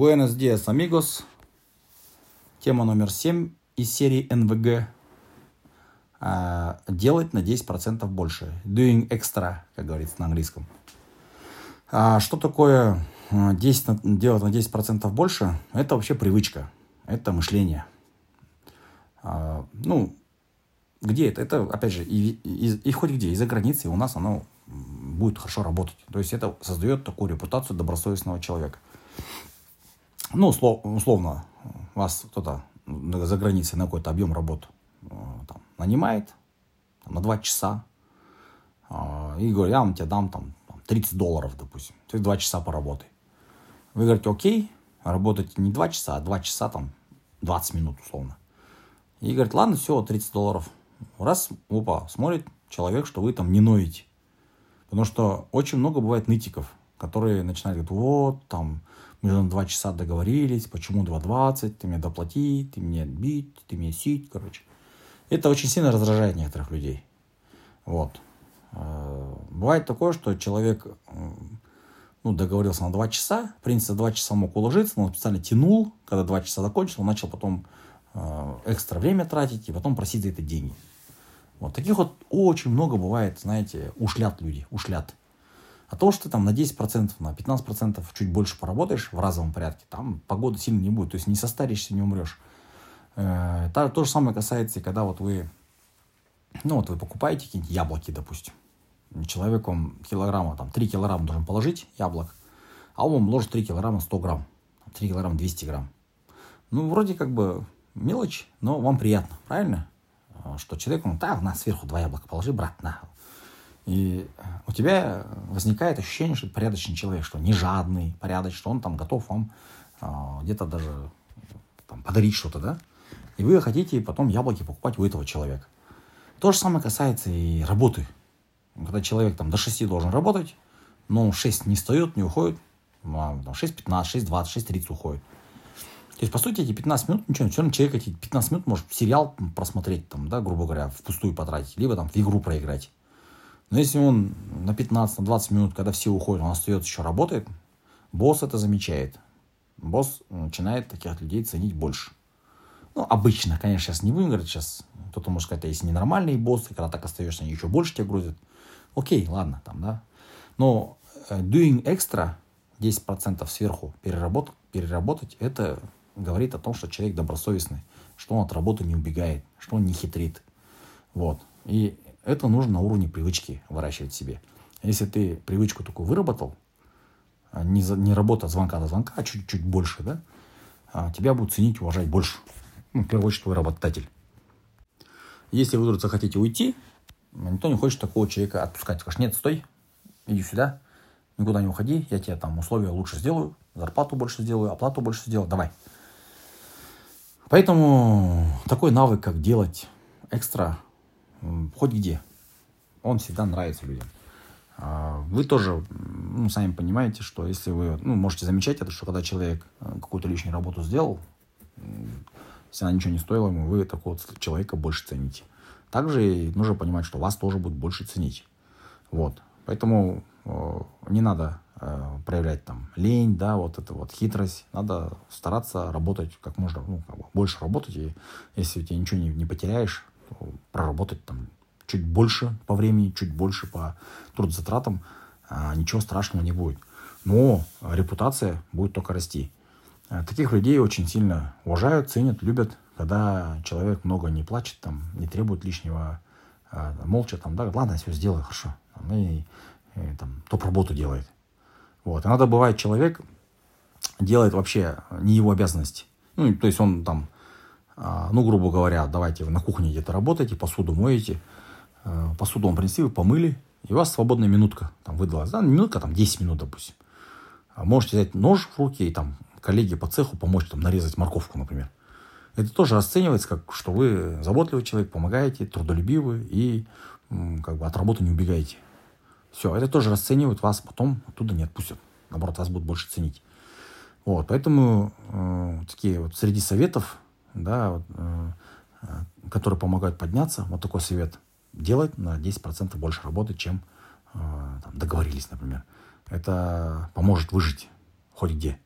Buenos dias, amigos. Тема номер 7 из серии НВГ. А, делать на 10% больше. Doing extra, как говорится на английском. А что такое 10, а, делать на 10% больше? Это вообще привычка. Это мышление. А, ну, где это? Это, опять же, и, и, и хоть где, из-за границы у нас оно будет хорошо работать. То есть это создает такую репутацию добросовестного человека. Ну, услов, условно, вас кто-то за границей на какой-то объем работы э, там, нанимает там, на 2 часа э, и говорит, я вам тебе дам там 30 долларов, допустим. Ты 2 часа поработай. Вы говорите, окей, работаете не 2 часа, а 2 часа там 20 минут условно. И говорит, ладно, все, 30 долларов. Раз, опа, смотрит человек, что вы там не ноете. Потому что очень много бывает нытиков, которые начинают говорить, вот, там, мы же на 2 часа договорились, почему 2.20, ты мне доплати, ты мне бить, ты мне сить, короче. Это очень сильно раздражает некоторых людей. Вот. Э, бывает такое, что человек ну, договорился на 2 часа, в принципе, 2 часа мог уложиться, но он специально тянул, когда 2 часа закончил, он начал потом э, экстра время тратить и потом просить за это деньги. Вот таких вот очень много бывает, знаете, ушлят люди, ушлят. А то, что ты там на 10%, на 15% чуть больше поработаешь в разовом порядке, там погода сильно не будет, то есть не состаришься, не умрешь. Э, то, то же самое касается, когда вот вы, ну вот вы покупаете какие-нибудь яблоки, допустим. Человек вам килограмма, там 3 килограмма должен положить яблок, а он вам ложит 3 килограмма 100 грамм, 3 килограмма 200 грамм. Ну, вроде как бы мелочь, но вам приятно, правильно? Э, что человек, он, да, на сверху два яблока положи, брат, на. И у тебя возникает ощущение, что это порядочный человек, что не жадный, порядочный, что он там готов вам э, где-то даже там, подарить что-то, да? И вы хотите потом яблоки покупать у этого человека. То же самое касается и работы. Когда человек там до 6 должен работать, но 6 не встает, не уходит, а 6.15, 6.20, 6.30 уходит. То есть, по сути, эти 15 минут, ничего, все равно человек эти 15 минут может сериал просмотреть, там, да, грубо говоря, впустую потратить, либо там в игру проиграть. Но если он на 15, на 20 минут, когда все уходят, он остается еще работает, босс это замечает. Босс начинает таких людей ценить больше. Ну, обычно, конечно, сейчас не будем говорить, сейчас кто-то может сказать, а если ненормальные боссы, когда так остаешься, они еще больше тебя грузят. Окей, ладно, там, да. Но э, doing extra, 10% сверху переработать, переработать, это говорит о том, что человек добросовестный, что он от работы не убегает, что он не хитрит. Вот. И это нужно на уровне привычки выращивать себе. Если ты привычку такую выработал, а не, за, не работа от звонка до звонка, а чуть-чуть больше, да, а тебя будут ценить, уважать больше. Ну, в первую очередь, твой работодатель. Если вы вдруг захотите уйти, никто не хочет такого человека отпускать. Скажешь, нет, стой, иди сюда, никуда не уходи, я тебе там условия лучше сделаю, зарплату больше сделаю, оплату больше сделаю, давай. Поэтому такой навык, как делать экстра, хоть где, он всегда нравится людям. А, вы тоже, ну, сами понимаете, что если вы, ну, можете замечать это, что когда человек э, какую-то лишнюю работу сделал, если она ничего не стоила ему, вы такого человека больше цените. Также нужно понимать, что вас тоже будут больше ценить. Вот. Поэтому э, не надо Э, проявлять там лень, да, вот это вот хитрость. Надо стараться работать как можно, ну, как бы больше работать. И если у тебя ничего не, не потеряешь, проработать там чуть больше по времени, чуть больше по трудозатратам, а, ничего страшного не будет. Но репутация будет только расти. Э, таких людей очень сильно уважают, ценят, любят, когда человек много не плачет, там, не требует лишнего, а, молча там, да, ладно, я все сделаю, хорошо. И, и там, топ работу делает. Вот. Иногда бывает человек делает вообще не его обязанности. Ну, то есть он там, а, ну, грубо говоря, давайте вы на кухне где-то работаете, посуду моете, а, посуду вам принесли, вы помыли, и у вас свободная минутка там выдалась, да, минутка там 10 минут, допустим. А можете взять нож в руки и там коллеге по цеху помочь там нарезать морковку, например. Это тоже расценивается как, что вы заботливый человек, помогаете, трудолюбивый и как бы от работы не убегаете. Все, это тоже расценивают вас, потом оттуда не отпустят. Наоборот, вас будут больше ценить. Вот, поэтому э, такие вот среди советов, да, вот, э, которые помогают подняться, вот такой совет. Делать на 10% больше работы, чем э, там, договорились, например. Это поможет выжить хоть где.